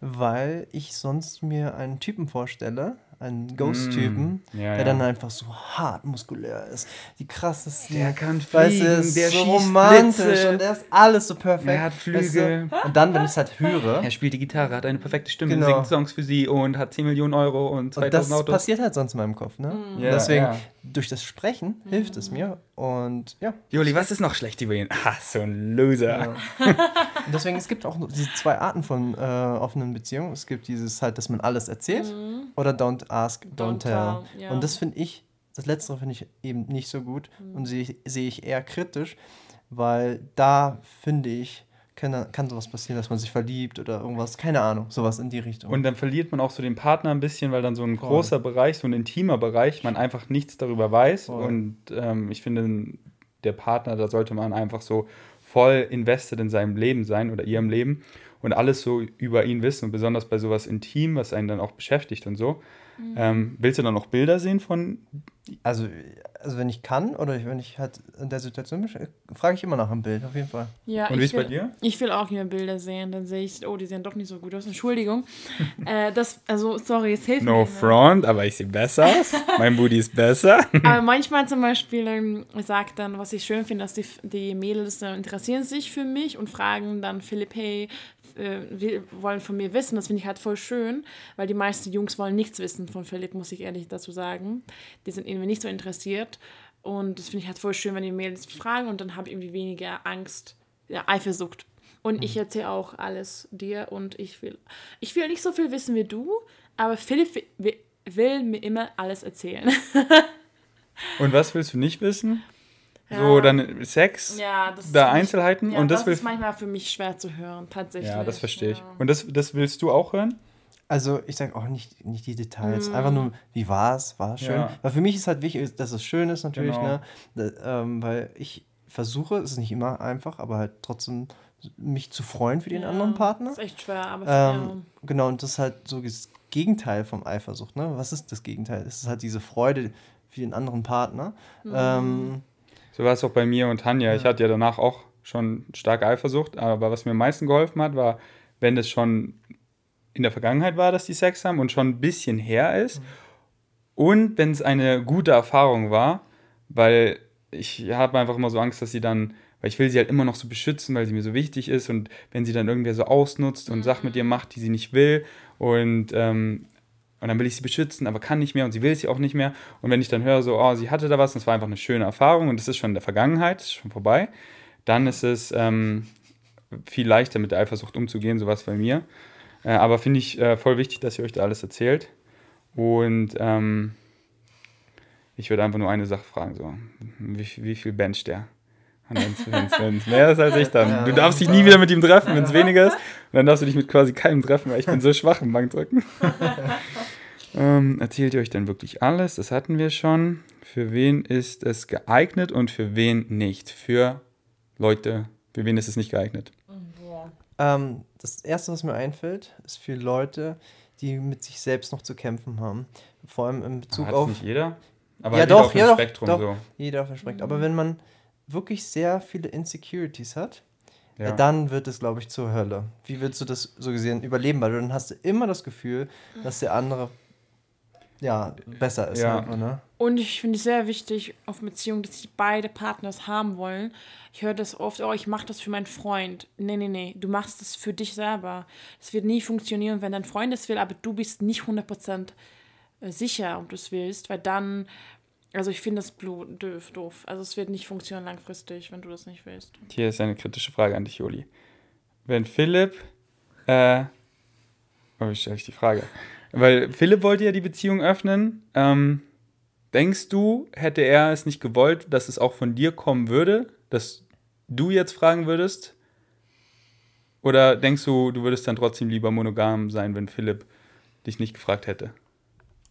Weil ich sonst mir einen Typen vorstelle, einen Ghost-Typen, Mm, ja, der ja. dann einfach so hart muskulär ist. Die krassesten. Der kann weißt du, fliegen, ist der so romantisch Blitze. und der ist alles so perfekt. Er hat weißt Flügel. du? Und dann, wenn ich es halt höre, Er spielt die Gitarre, hat eine perfekte Stimme, Genau. singt Songs für sie und hat 10 Millionen Euro und und 2000 das Autos. passiert halt sonst in meinem Kopf, ne? Und Ja, Deswegen, durch das Sprechen hilft es mir. Und ja. Juli, was ist noch schlecht über ihn? Ah, so ein Loser. Ja. Und deswegen, es gibt auch nur diese zwei Arten von äh, offenen Beziehungen. Es gibt dieses halt, dass man alles erzählt oder don't ask, don't, Don't tell. tell, ja. Und das finde ich, das Letztere finde ich eben nicht so gut und sehe ich, sehe ich eher kritisch, weil da finde ich, kann, kann sowas passieren, dass man sich verliebt oder irgendwas, keine Ahnung, sowas in die Richtung. Und dann verliert man auch so den Partner ein bisschen, weil dann so ein großer Bereich, so ein intimer Bereich, man einfach nichts darüber weiß. Voll. Und ähm, ich finde, der Partner, da sollte man einfach so voll invested in seinem Leben sein oder ihrem Leben und alles so über ihn wissen. Und besonders bei sowas intim, was einen dann auch beschäftigt und so. Ähm, willst du dann noch Bilder sehen von. Also, also wenn ich kann oder wenn ich halt in der Situation bin, frage ich immer nach einem Bild, auf jeden Fall. Ja, Und wie ich ist bei will- dir? Ich will auch mehr Bilder sehen. Dann sehe ich, oh, die sehen doch nicht so gut aus. Entschuldigung. äh, das, also, sorry, es hilft No mir. front, aber ich sehe besser aus. mein Booty ist besser. Aber manchmal zum Beispiel ähm, sagt dann, was ich schön finde, dass die, die Mädels äh, interessieren sich für mich und fragen dann Philipp, hey, äh, wir wollen von mir wissen. Das finde ich halt voll schön, weil die meisten Jungs wollen nichts wissen von Philipp, muss ich ehrlich dazu sagen. Die sind irgendwie nicht so interessiert. Und das finde ich halt voll schön, wenn die Mädels fragen und dann habe ich irgendwie weniger Angst, ja, Eifersucht. Und ich erzähle auch alles dir und ich will, ich will nicht so viel wissen wie du, aber Philipp wi- wi- will mir immer alles erzählen. Und was willst du nicht wissen? Ja. So, dann Sex, Ja, das da Einzelheiten Ja, und das, das, ist manchmal für mich schwer zu hören, tatsächlich. Ja, das verstehe ich. Und das, das willst du auch hören? Also ich sage auch nicht, nicht die Mhm. Details, einfach nur, wie war es, war es schön. Ja. Weil für mich ist halt wichtig, dass es schön ist natürlich, Genau. ne? Da, ähm, weil ich versuche, es ist nicht immer einfach, aber halt trotzdem mich zu freuen für den Ja, anderen Partner. Das ist echt schwer, aber Ähm, Genau, und das ist halt so das Gegenteil vom Eifersucht. Ne? Was ist das Gegenteil? Es ist halt diese Freude für den anderen Partner. Mhm. Ähm, So war es auch bei mir und Tanja. Ich hatte ja danach auch schon starke Eifersucht, aber was mir am meisten geholfen hat, war, wenn es schon in der Vergangenheit war, dass die Sex haben und schon ein bisschen her ist und wenn es eine gute Erfahrung war, weil ich habe einfach immer so Angst, dass sie dann, weil ich will sie halt immer noch so beschützen, weil sie mir so wichtig ist und wenn sie dann irgendwer so ausnutzt und Sachen mit ihr macht, die sie nicht will und ähm, und dann will ich sie beschützen, aber kann nicht mehr und sie will sie auch nicht mehr. Und wenn ich dann höre, so, oh, sie hatte da was, und es war einfach eine schöne Erfahrung und es ist schon in der Vergangenheit, ist schon vorbei, dann ist es ähm, viel leichter mit der Eifersucht umzugehen, sowas bei mir. Äh, aber finde ich äh, voll wichtig, dass ihr euch da alles erzählt. Und ähm, ich würde einfach nur eine Sache fragen, so, wie, wie viel bench der? Und wenn es mehr ist als ich, dann. Du darfst dich nie wieder mit ihm treffen, wenn es weniger ist. Und dann darfst du dich mit quasi keinem treffen, weil ich bin so schwach im Bankdrücken. ähm, erzählt ihr euch dann wirklich alles? Das hatten wir schon. Für wen ist es geeignet und für wen nicht? Für Leute, für wen ist es nicht geeignet? ähm, das Erste, was mir einfällt, ist für Leute, die mit sich selbst noch zu kämpfen haben. Vor allem in Bezug Hat auf nicht jeder? Aber Ja, jeder doch, auf dem ja, Spektrum doch. so. jeder verspricht. Aber wenn man wirklich sehr viele Insecurities hat, Ja. äh, dann wird es, glaube ich, zur Hölle. Wie willst du das so gesehen überleben? Weil dann hast du immer das Gefühl, dass der andere ja besser ist. Ja. Halt, ne? Und ich finde es sehr wichtig auf Beziehungen, dass sich beide Partners haben wollen. Ich höre das oft, oh, ich mache das für meinen Freund. Nee, nee, nee, du machst das für dich selber. Es wird nie funktionieren, wenn dein Freund es will, aber du bist nicht 100% sicher, ob du es willst, weil dann, also ich finde das doof, doof. Also es wird nicht funktionieren langfristig, wenn du das nicht willst. Hier ist eine kritische Frage an dich, Joli. Wenn Philipp, äh, oh, wie stelle ich die Frage? Weil Philipp wollte ja die Beziehung öffnen. Ähm, denkst du, hätte er es nicht gewollt, dass es auch von dir kommen würde, dass du jetzt fragen würdest? Oder denkst du, du würdest dann trotzdem lieber monogam sein, wenn Philipp dich nicht gefragt hätte?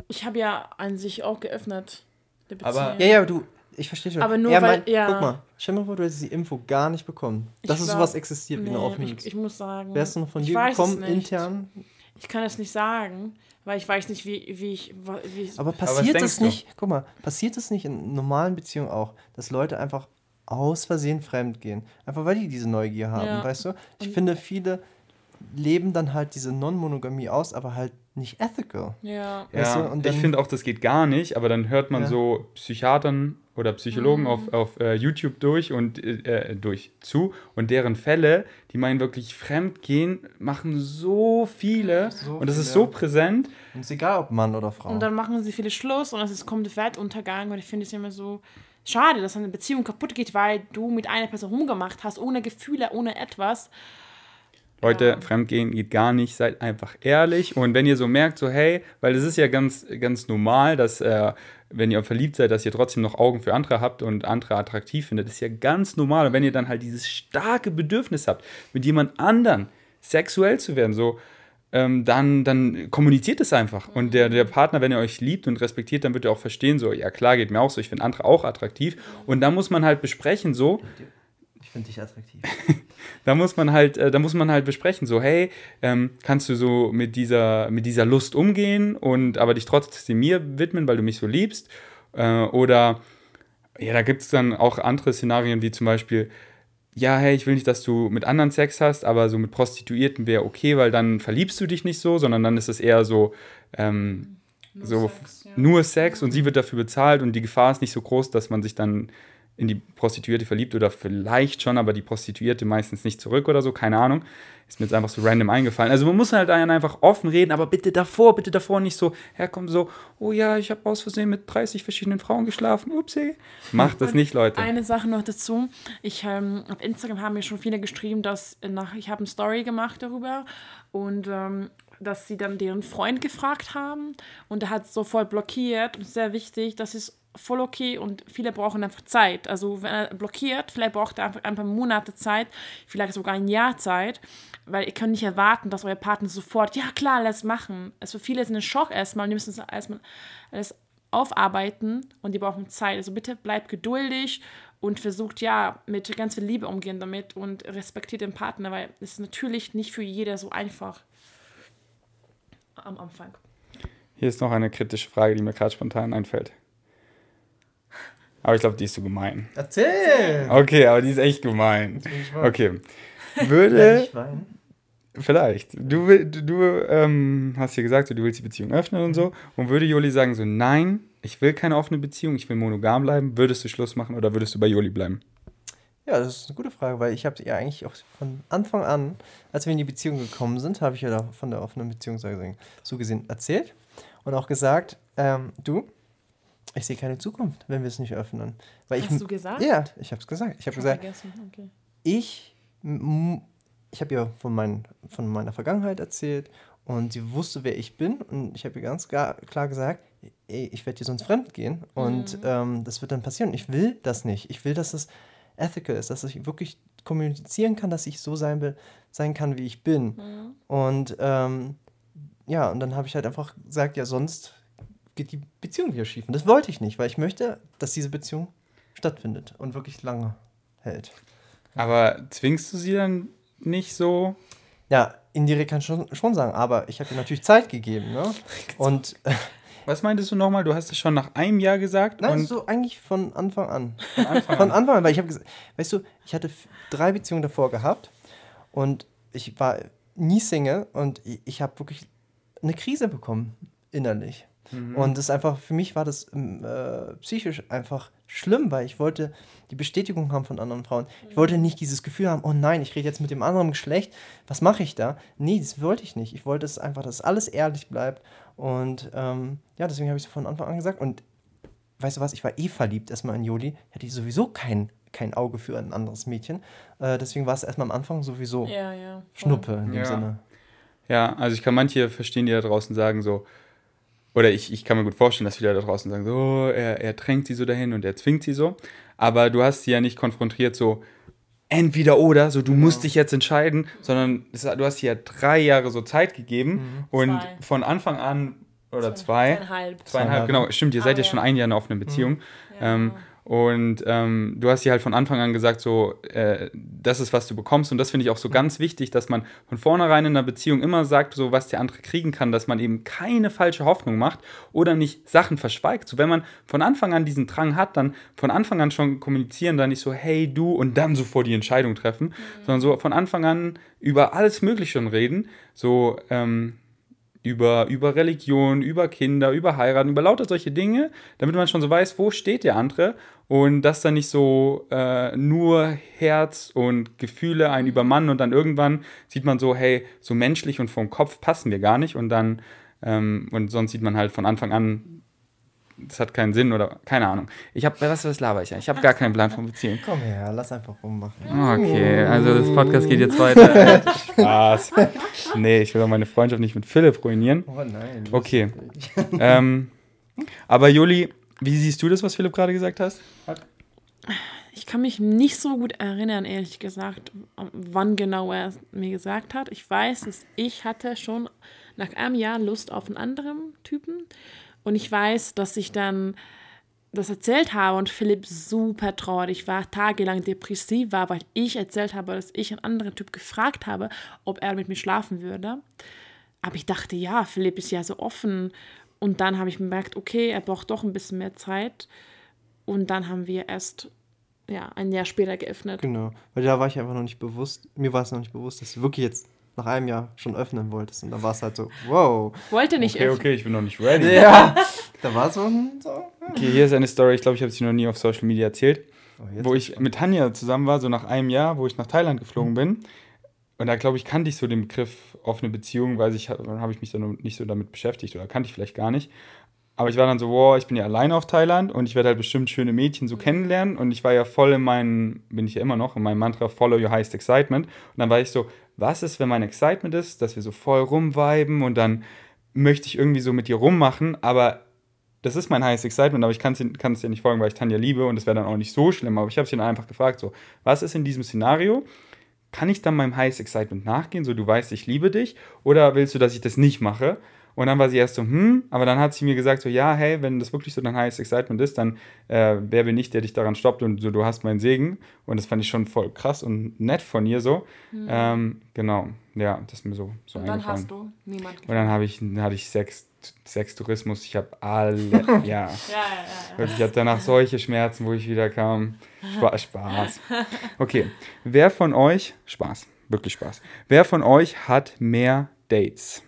Ich habe ja an sich auch geöffnet. Die Aber- Beziehung. Ja, ja, du, ich verstehe schon. Aber nur er weil- meint, ja. Guck mal, stell dir mal vor, du hättest die Info gar nicht bekommen. Ich Das ist glaub- was existiert wie eine Nee, offene ich, ich muss sagen. Wärst du noch von dir es gekommen, intern? Ich kann es nicht sagen, weil ich weiß nicht, wie, wie ich. Wie ich Aber passiert es du? nicht, guck mal, passiert es nicht in normalen Beziehungen auch, dass Leute einfach aus Versehen fremd gehen? Einfach weil die diese Neugier haben, Ja. weißt du? Ich Und- finde, viele leben dann halt diese Non-Monogamie aus, aber halt nicht ethical. ja. Weißt Ja, du, und ich dann- finde auch, das geht gar nicht, aber dann hört man Ja. so Psychiatern oder Psychologen Mhm. auf, auf äh, YouTube durch und äh, äh, durch zu und deren Fälle, die meinen wirklich Fremdgehen, machen so viele So und das ist so präsent. Und es ist egal, ob Mann oder Frau. Und dann machen sie viele Schluss und es ist, kommt der Weltuntergang und ich finde es immer so schade, dass eine Beziehung kaputt geht, weil du mit einer Person rumgemacht hast, ohne Gefühle, ohne etwas. Leute, Ja. Fremdgehen geht gar nicht, seid einfach ehrlich und wenn ihr so merkt, so hey, weil es ist ja ganz, ganz normal, dass äh, wenn ihr verliebt seid, dass ihr trotzdem noch Augen für andere habt und andere attraktiv findet, ist ja ganz normal. Und wenn ihr dann halt dieses starke Bedürfnis habt, mit jemand anderen sexuell zu werden, so, ähm, dann, dann kommuniziert es einfach. Und der, der Partner, wenn er euch liebt und respektiert, dann wird er auch verstehen, so, ja klar, geht mir auch so, ich finde andere auch attraktiv. Und da muss man halt besprechen, so, ich finde dich attraktiv. da muss man halt, äh, da muss man halt besprechen, so, hey, ähm, kannst du so mit dieser, mit dieser Lust umgehen und aber dich trotzdem mir widmen, weil du mich so liebst? Äh, oder ja, da gibt es dann auch andere Szenarien, wie zum Beispiel, ja, hey, ich will nicht, dass du mit anderen Sex hast, aber so mit Prostituierten wäre okay, weil dann verliebst du dich nicht so, sondern dann ist es eher so, ähm, Nur so Sex, ja. nur Sex und sie wird dafür bezahlt und die Gefahr ist nicht so groß, dass man sich dann in die Prostituierte verliebt oder vielleicht schon, aber die Prostituierte meistens nicht zurück oder so, keine Ahnung. Ist mir jetzt einfach so random eingefallen. Also man muss halt dann einfach offen reden, aber bitte davor, bitte davor nicht so herkommen, so, oh ja, ich habe aus Versehen mit 30 verschiedenen Frauen geschlafen, upsie. Macht das nicht, Leute. Eine Sache noch dazu. Ich, ähm, auf Instagram haben mir schon viele geschrieben, dass nach, ich habe eine Story gemacht darüber und ähm, dass sie dann deren Freund gefragt haben und der hat sofort blockiert. Und es sehr wichtig, das ist voll okay und viele brauchen einfach Zeit. Also wenn er blockiert, vielleicht braucht er einfach ein paar Monate Zeit, vielleicht sogar ein Jahr Zeit, weil ihr könnt nicht erwarten, dass euer Partner sofort, ja klar, lass machen. Also viele sind in Schock erstmal, die müssen es erstmal alles aufarbeiten und die brauchen Zeit. Also bitte bleibt geduldig und versucht ja mit ganz viel Liebe umgehen damit und respektiert den Partner, weil es ist natürlich nicht für jeder so einfach am Anfang. Hier ist noch eine kritische Frage, die mir gerade spontan einfällt. Aber ich glaube, die ist so gemein. Erzähl! Okay, aber die ist echt gemein. Okay. Würde, vielleicht, du, du, du ähm, hast ja gesagt, du willst die Beziehung öffnen und so. Und würde Joli sagen, so, nein, ich will keine offene Beziehung, ich will monogam bleiben, würdest du Schluss machen oder würdest du bei Joli bleiben? Ja, das ist eine gute Frage, weil ich habe ja eigentlich auch von Anfang an, als wir in die Beziehung gekommen sind, habe ich ja da von der offenen Beziehung so gesehen, so gesehen erzählt und auch gesagt, ähm, du, ich sehe keine Zukunft, wenn wir es nicht öffnen. Weil ich, Hast du gesagt? Ja, ich habe es gesagt. Ich habe gesagt. Okay. ich, ich habe ihr von, mein, von meiner Vergangenheit erzählt und sie wusste, wer ich bin und ich habe ihr ganz klar gesagt, ey, ich werde dir sonst fremd gehen und ähm, das wird dann passieren. Ich will das nicht. Ich will, dass es ethical ist, dass ich wirklich kommunizieren kann, dass ich so sein, will, sein kann, wie ich bin. Und ähm, ja, und dann habe ich halt einfach gesagt, ja, sonst geht die Beziehung wieder schief. Und das wollte ich nicht, weil ich möchte, dass diese Beziehung stattfindet und wirklich lange hält. Aber zwingst du sie dann nicht so? Ja, indirekt kann ich schon, schon sagen, aber ich habe ihr natürlich Zeit gegeben, ne? Und Was meintest du nochmal? Du hast es schon nach einem Jahr gesagt nein, so eigentlich von Anfang an. von Anfang Von an. Anfang an, weil ich habe gesagt, weißt du, ich hatte drei Beziehungen davor gehabt und ich war nie Single und ich, ich habe wirklich eine Krise bekommen, innerlich. Und das ist einfach, für mich war das ähm, äh, psychisch einfach schlimm, weil ich wollte die Bestätigung haben von anderen Frauen. Ich wollte nicht dieses Gefühl haben, oh nein, ich rede jetzt mit dem anderen Geschlecht, was mache ich da? Nee, das wollte ich nicht. Ich wollte es einfach, dass alles ehrlich bleibt. Und ähm, ja, deswegen habe ich es von Anfang an gesagt. Und weißt du was, ich war eh verliebt erstmal in Joli. Hatte ich sowieso kein, kein Auge für ein anderes Mädchen. Äh, deswegen war es erstmal am Anfang sowieso Ja, ja. Schnuppe in dem Ja. Sinne. Ja, also ich kann manche verstehen, die da draußen sagen so, oder ich, ich kann mir gut vorstellen, dass viele da draußen sagen so, er, er drängt sie so dahin und er zwingt sie so. Aber du hast sie ja nicht konfrontiert so, entweder oder, so du musst dich jetzt entscheiden, sondern es, du hast sie ja drei Jahre so Zeit gegeben und Zwei. von Anfang an, oder zwei, Zweieinhalb. zweieinhalb, genau, stimmt, ihr seid Aber ja schon ein Jahr in einer offenen Beziehung. Ja. Ähm, und ähm, du hast dir halt von Anfang an gesagt, so, äh, das ist, was du bekommst. Und das finde ich auch so ganz wichtig, dass man von vornherein in einer Beziehung immer sagt, so, was der andere kriegen kann, dass man eben keine falsche Hoffnung macht oder nicht Sachen verschweigt. So, wenn man von Anfang an diesen Drang hat, dann von Anfang an schon kommunizieren, dann nicht so, hey, du, und dann sofort die Entscheidung treffen, sondern so von Anfang an über alles Mögliche schon reden. So, ähm, über, über Religion, über Kinder, über Heiraten, über lauter solche Dinge, damit man schon so weiß, wo steht der andere und dass dann nicht so äh, nur Herz und Gefühle einen übermannen und dann irgendwann sieht man so, hey, so menschlich und vom Kopf passen wir gar nicht und dann ähm, und sonst sieht man halt von Anfang an, das hat keinen Sinn oder keine Ahnung. Ich habe, was, was laber ich eigentlich? Ich habe gar keinen Plan von Beziehung. Komm her, lass einfach rummachen. Okay, also das Podcast geht jetzt weiter. Spaß. Nee, ich will doch meine Freundschaft nicht mit Philipp ruinieren. Oh nein. Okay. ähm, aber Juli, wie siehst du das, was Philipp gerade gesagt hast? Ich kann mich nicht so gut erinnern, ehrlich gesagt, wann genau er es mir gesagt hat. Ich weiß, dass ich hatte schon nach einem Jahr Lust auf einen anderen Typen. Und ich weiß, dass ich dann das erzählt habe und Philipp super traurig war, tagelang depressiv war, weil ich erzählt habe, dass ich einen anderen Typ gefragt habe, ob er mit mir schlafen würde. Aber ich dachte, ja, Philipp ist ja so offen. Und dann habe ich bemerkt, okay, er braucht doch ein bisschen mehr Zeit. Und dann haben wir erst ja, ein Jahr später geöffnet. Genau, weil da war ich einfach noch nicht bewusst, mir war es noch nicht bewusst, dass wirklich jetzt nach einem Jahr schon öffnen wolltest. Und da war es halt so, wow. Wollte nicht Okay, öffnen. okay, ich bin noch nicht ready. Ja, da war es so, so. Okay, hier ist eine Story, ich glaube, ich habe sie noch nie auf Social Media erzählt. Oh, wo ich mit Tanja zusammen war, so nach einem Jahr, wo ich nach Thailand geflogen bin. Und da, glaube ich, kannte ich so den Begriff offene Beziehung, weil ich, habe ich mich dann nicht so damit beschäftigt oder kannte ich vielleicht gar nicht. Aber ich war dann so, wow, ich bin ja alleine auf Thailand und ich werde halt bestimmt schöne Mädchen so kennenlernen. Und ich war ja voll in meinem, bin ich ja immer noch, in meinem Mantra Follow Your Highest Excitement. Und dann war ich so, was ist, wenn mein Excitement ist, dass wir so voll rumviben und dann möchte ich irgendwie so mit dir rummachen, aber das ist mein highest excitement, aber ich kann es dir nicht folgen, weil ich Tanja liebe und es wäre dann auch nicht so schlimm. Aber ich habe sie dann einfach gefragt, so, was ist in diesem Szenario? Kann ich dann meinem highest excitement nachgehen, so du weißt, ich liebe dich? Oder willst du, dass ich das nicht mache? Und dann war sie erst so, hm, aber dann hat sie mir gesagt, so, ja, hey, wenn das wirklich so dein highest excitement ist, dann äh, wer bin ich, der dich daran stoppt und so, du hast meinen Segen. Und das fand ich schon voll krass und nett von ihr so. Ähm, genau, ja, das ist mir so, so Und dann hast du niemand Und dann habe ich, dann hatte ich Sex, Sextourismus. Ich habe alle, ja. Ja, ja, ja. Ich hatte danach solche Schmerzen, wo ich wieder kam. Spaß, Spaß. Okay, wer von euch, Spaß, wirklich Spaß. Wer von euch hat mehr Dates?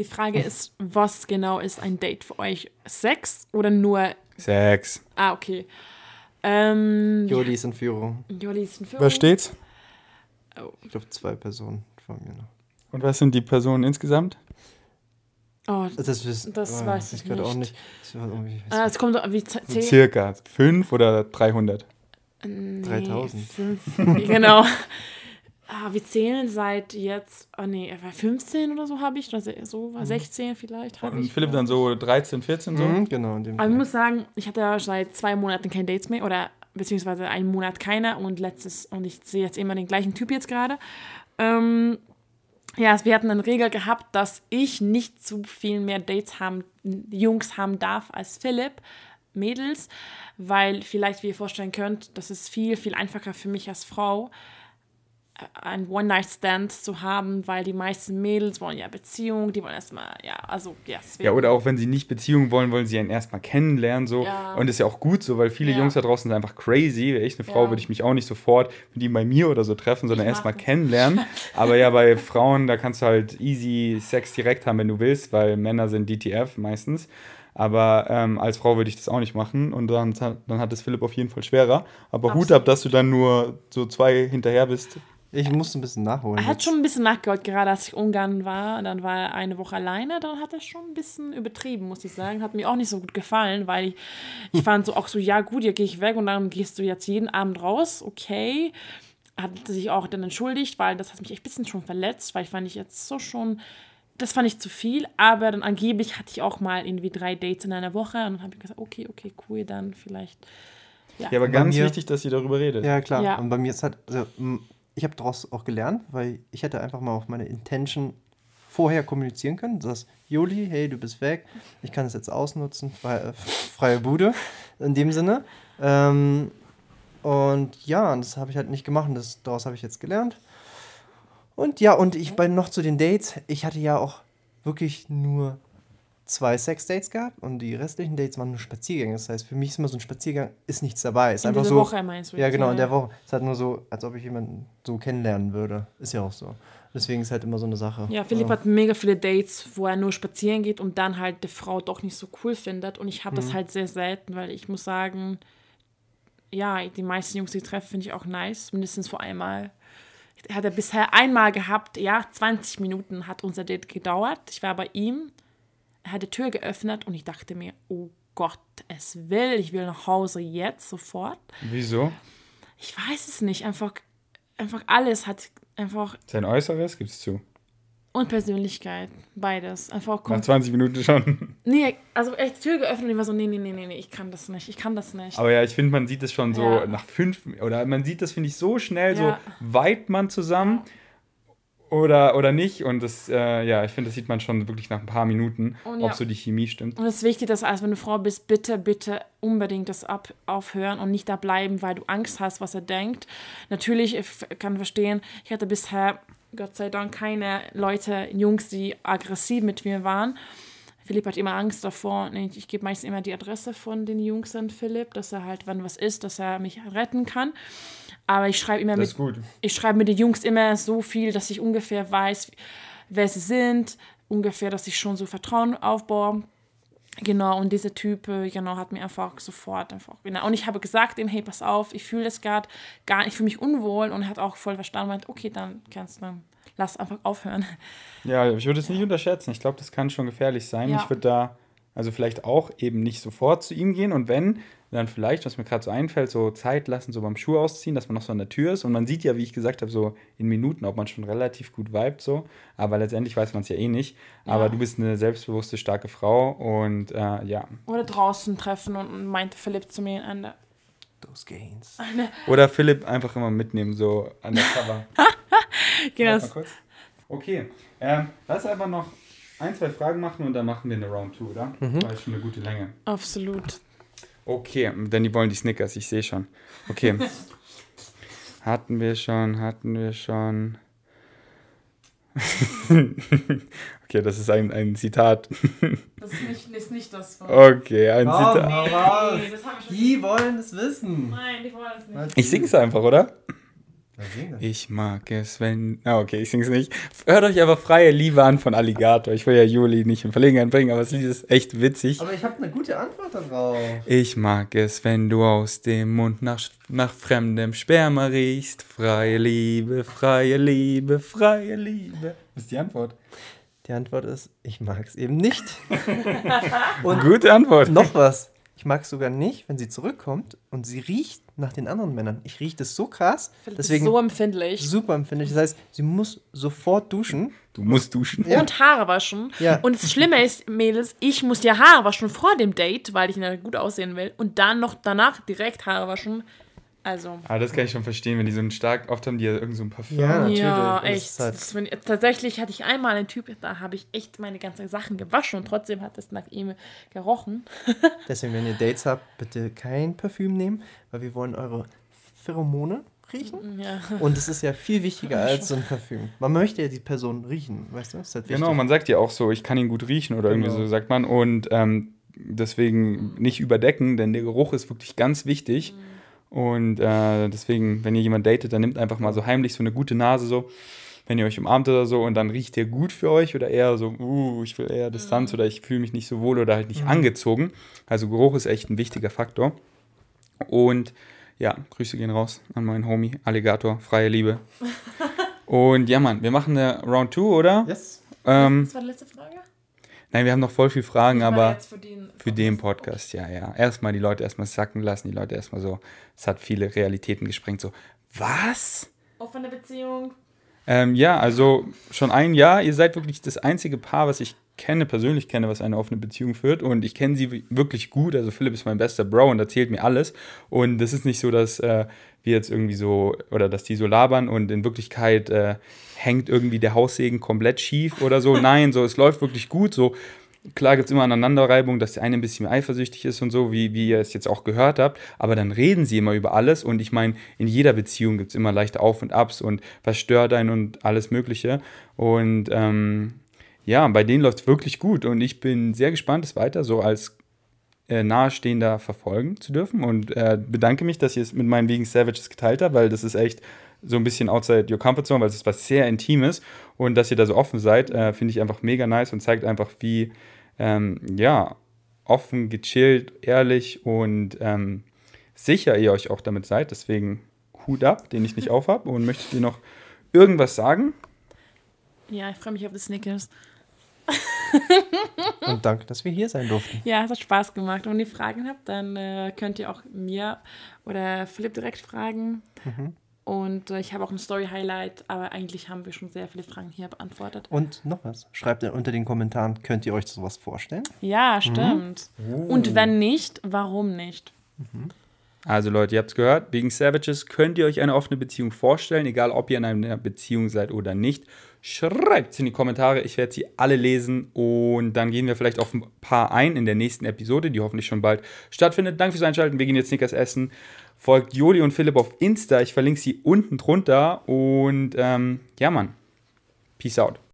Die Frage ist, was genau ist ein Date für euch? Sex oder nur. Sex. Ah, okay. Ähm, Jodis in Führung. Joli ist ein Führung. Was steht's? Ich glaube, zwei Personen vor mir noch. Und was sind die Personen insgesamt? Oh, Das, wissen- Das oh, weiß ich gerade auch nicht. ich ah, es kommt so wie So zehn. circa fünf oder 300? Nee, 3000. Fünf, genau. Ah, wir zählen seit jetzt, oh nee, er war 15 oder so habe ich, oder so war 16 vielleicht. hab Und ich Philipp dann so 13, 14 so? Mhm, genau, in dem Aber ich Fall. muss sagen, ich hatte ja seit zwei Monaten kein Dates mehr oder beziehungsweise einen Monat keiner und letztes und ich sehe jetzt immer den gleichen Typ jetzt gerade. Ähm, ja, wir hatten eine Regel gehabt, dass ich nicht zu viel mehr Dates haben, Jungs haben darf als Philipp, Mädels, weil vielleicht, wie ihr vorstellen könnt, das ist viel, viel einfacher für mich als Frau, ein One-Night-Stand zu haben, weil die meisten Mädels wollen ja Beziehung, die wollen erstmal, ja, also, ja, deswegen. Ja, oder auch wenn sie nicht Beziehung wollen, wollen sie ihn erstmal kennenlernen. So. Ja. Und das ist ja auch gut so, weil viele Ja. Jungs da draußen sind einfach crazy. Wäre ich eine Frau, Ja. würde ich mich auch nicht sofort mit ihm bei mir oder so treffen, sondern erstmal kennenlernen. Aber ja, bei Frauen, da kannst du halt easy Sex direkt haben, wenn du willst, weil Männer sind DTF meistens. Aber ähm, als Frau würde ich das auch nicht machen und dann, dann hat es Philipp auf jeden Fall schwerer. Aber Hut Absolut. ab, dass du dann nur so zwei hinterher bist. Ich musste ein bisschen nachholen. Er hat jetzt. schon ein bisschen nachgeholt, gerade als ich Ungarn war. Dann war er eine Woche alleine. Dann hat er schon ein bisschen übertrieben, muss ich sagen. Hat mir auch nicht so gut gefallen, weil ich, ich fand so auch so, ja gut, jetzt gehe ich weg und dann gehst du jetzt jeden Abend raus. Okay. Hat sich auch dann entschuldigt, weil das hat mich echt ein bisschen schon verletzt, weil ich fand ich jetzt so schon, das fand ich zu viel. Aber dann angeblich hatte ich auch mal irgendwie drei Dates in einer Woche und dann habe ich gesagt, okay, okay, cool, dann vielleicht. Ja, aber Bei ganz mir- wichtig, dass ihr darüber redet. Ja, klar. Ja. Und bei mir ist halt, also, ich habe daraus auch gelernt, weil ich hätte einfach mal auf meine Intention vorher kommunizieren können. Sagst, Juli, hey, du bist weg, ich kann es jetzt ausnutzen, freie, freie Bude in dem Sinne. Ähm, und ja, das habe ich halt nicht gemacht das, daraus habe ich jetzt gelernt. Und ja, und ich bei noch zu den Dates, ich hatte ja auch wirklich nur zwei Sex-Dates gehabt und die restlichen Dates waren nur Spaziergänge. Das heißt, für mich ist immer so ein Spaziergang, ist nichts dabei. Ist In einfach so, Woche meinst du ja, genau, ja, in der ja. Woche. Es ist halt nur so, als ob ich jemanden so kennenlernen würde. Ist ja auch so. Deswegen ist halt immer so eine Sache. Ja, Philipp Also, hat mega viele Dates, wo er nur spazieren geht und dann halt die Frau doch nicht so cool findet. Und ich habe Mhm. das halt sehr selten, weil ich muss sagen, ja, die meisten Jungs, die ich treffe, finde ich auch nice. Mindestens vor einmal. Hat er bisher einmal gehabt, ja, 20 Minuten hat unser Date gedauert. Ich war bei ihm, hat die Tür geöffnet und ich dachte mir, oh Gott, es will, ich will nach Hause jetzt sofort. Wieso? Ich weiß es nicht, einfach, einfach alles hat einfach Sein Äußeres gibt's zu. und Persönlichkeit, beides. Einfach Nach kommt 20 Minuten schon. Nee, also echt Tür geöffnet und ich war so, nee, nee, nee, nee, ich kann das nicht, ich kann das nicht. Aber ja, ich finde, man sieht es schon so Ja. nach fünf, oder man sieht das, finde ich, so schnell, Ja. so weit man zusammen. Oder, oder nicht. Und das, äh, ja, ich finde, das sieht man schon wirklich nach ein paar Minuten, Und ob ja. so die Chemie stimmt. Und es ist wichtig, dass als wenn du Frau bist, bitte, bitte unbedingt das ab, aufhören und nicht da bleiben, weil du Angst hast, was er denkt. Natürlich, ich kann verstehen, ich hatte bisher, Gott sei Dank, keine Leute, Jungs, die aggressiv mit mir waren. Philipp hat immer Angst davor. und Ich, ich gebe meistens immer die Adresse von den Jungs an Philipp, dass er halt, wenn was ist, dass er mich retten kann. Aber ich schreibe immer Das mit ich schreibe mit den Jungs immer so viel, dass ich ungefähr weiß, wer sie sind, ungefähr, dass ich schon so Vertrauen aufbaue. Genau, und dieser Typ, äh, genau, hat mir einfach sofort einfach, genau. Und ich habe gesagt ihm, hey, pass auf, ich fühle das gerade gar nicht, ich fühle mich unwohl und er hat auch voll verstanden, meint, okay, dann kannst du, lass einfach aufhören. Ja, ich würde es nicht unterschätzen. Ich glaube, das kann schon gefährlich sein. Ja. Ich würde da also vielleicht auch eben nicht sofort zu ihm gehen und wenn, dann vielleicht, was mir gerade so einfällt, so Zeit lassen, so beim Schuh ausziehen, dass man noch so an der Tür ist und man sieht ja, wie ich gesagt habe, so in Minuten, ob man schon relativ gut vibet so, aber letztendlich weiß man es ja eh nicht. Aber Ja. du bist eine selbstbewusste, starke Frau und äh, ja. Oder draußen treffen und, meinte Philipp zu mir an der, Those gains. Oder Philipp einfach immer mitnehmen, so an der Cover. genau, kurz. Okay, ähm, lass einfach noch ein, zwei Fragen machen und dann machen wir eine Round 2, oder? Weil es schon eine gute Länge. absolut. Okay, denn die wollen die Snickers, ich sehe schon. Okay. hatten wir schon, hatten wir schon. okay, das ist ein, ein Zitat. Das ist nicht, ist nicht das von. Okay, ein Komm, Zitat. Nee, das haben wir schon- Die wollen es wissen. Nein, ich wollte es nicht. Ich sing's einfach, oder? Ich mag es, wenn. Ah, okay, ich sing's nicht. Hört euch aber freie Liebe an von Alligator. Ich will ja Juli nicht in Verlegenheit bringen, aber das Lied ist echt witzig. Aber ich habe eine gute Antwort darauf. Ich mag es, wenn du aus dem Mund nach, nach fremdem Sperma riechst. Freie Liebe, freie Liebe, freie Liebe. Was ist die Antwort? Die Antwort ist, ich mag es eben nicht. Gute Antwort. Noch was. Ich mag es sogar nicht, wenn sie zurückkommt und sie riecht nach den anderen Männern. Ich rieche das so krass. Deswegen ist so empfindlich. super empfindlich. Das heißt, sie muss sofort duschen. Du musst duschen. Ja. Und Haare waschen. Ja. Und das Schlimme ist, Mädels, ich muss ja Haare waschen vor dem Date, weil ich ja gut aussehen will. Und dann noch danach direkt Haare waschen. Also. Ah, das kann ich schon verstehen, wenn die so einen stark, oft haben die ja irgend so ein Parfum. Ja, natürlich. Ja, echt. halt- Das ich, tatsächlich hatte ich einmal einen Typ, da habe ich echt meine ganzen Sachen gewaschen und trotzdem hat es nach ihm gerochen. Deswegen, wenn ihr Dates habt, bitte kein Parfüm nehmen, weil wir wollen eure Pheromone riechen. Ja. Und es ist ja viel wichtiger als so ein Parfüm. Man möchte ja die Person riechen, weißt du? Das ist halt wichtig. Genau, man sagt ja auch so, ich kann ihn gut riechen oder irgendwie Genau. so, sagt man. Und ähm, deswegen nicht überdecken, denn der Geruch ist wirklich ganz wichtig. Und äh, deswegen, wenn ihr jemanden datet, dann nimmt einfach mal so heimlich so eine gute Nase so, wenn ihr euch umarmt oder so und dann riecht der gut für euch oder eher so, uh, ich will eher Distanz oder ich fühle mich nicht so wohl oder halt nicht angezogen. Also Geruch ist echt ein wichtiger Faktor. Und ja, Grüße gehen raus an meinen Homie, Alligator, freie Liebe. und ja, Mann, wir machen eine Round 2, oder? Yes. Ähm, Das war die letzte Frage? Nein, wir haben noch voll viel Fragen, aber für den, für den Podcast, ja, ja. Erstmal die Leute erstmal sacken lassen, die Leute erstmal so, es hat viele Realitäten gesprengt, so, was? Offene Beziehung. Ähm, ja, also schon ein Jahr, ihr seid wirklich das einzige Paar, was ich kenne, persönlich kenne, was eine offene Beziehung führt. Und ich kenne sie wirklich gut, also Philipp ist mein bester Bro und erzählt mir alles. Und das ist nicht so, dass äh, wir jetzt irgendwie so, oder dass die so labern und in Wirklichkeit äh, hängt irgendwie der Haussegen komplett schief oder so, nein, so, es läuft wirklich gut, so, Klar gibt es immer Aneinanderreibung, dass der eine ein bisschen eifersüchtig ist und so, wie, wie ihr es jetzt auch gehört habt. Aber dann reden sie immer über alles. Und ich meine, in jeder Beziehung gibt es immer leichte Auf und Abs und was stört einen und alles Mögliche. Und ähm, ja, bei denen läuft es wirklich gut. Und ich bin sehr gespannt, es weiter so als äh, Nahestehender verfolgen zu dürfen. Und äh, bedanke mich, dass ihr es mit meinen Vegan Savages geteilt habt, weil das ist echt so ein bisschen outside your comfort zone, weil es ist was sehr Intimes. Und dass ihr da so offen seid, äh, finde ich einfach mega nice und zeigt einfach, wie, ähm, ja, offen, gechillt, ehrlich und ähm, sicher ihr euch auch damit seid. Deswegen Hut ab, den ich nicht aufhab. Und möchtet ihr noch irgendwas sagen? Ja, ich freue mich auf die Snickers. Und danke, dass wir hier sein durften. Ja, es hat Spaß gemacht. Und wenn ihr Fragen habt, dann äh, könnt ihr auch mir oder Philipp direkt fragen. Und äh, ich habe auch ein Story-Highlight, aber eigentlich haben wir schon sehr viele Fragen hier beantwortet. Und noch was. Schreibt unter den Kommentaren, könnt ihr euch sowas vorstellen? Ja, stimmt. Und wenn nicht, warum nicht? Also Leute, ihr habt es gehört, wegen Savages könnt ihr euch eine offene Beziehung vorstellen, egal ob ihr in einer Beziehung seid oder nicht. Schreibt es in die Kommentare, ich werde sie alle lesen und dann gehen wir vielleicht auf ein paar ein in der nächsten Episode, die hoffentlich schon bald stattfindet. Danke fürs Einschalten, wir gehen jetzt Snickers essen. Folgt Joli und Philipp auf Insta, ich verlinke sie unten drunter. Und ähm, ja Mann, Peace out.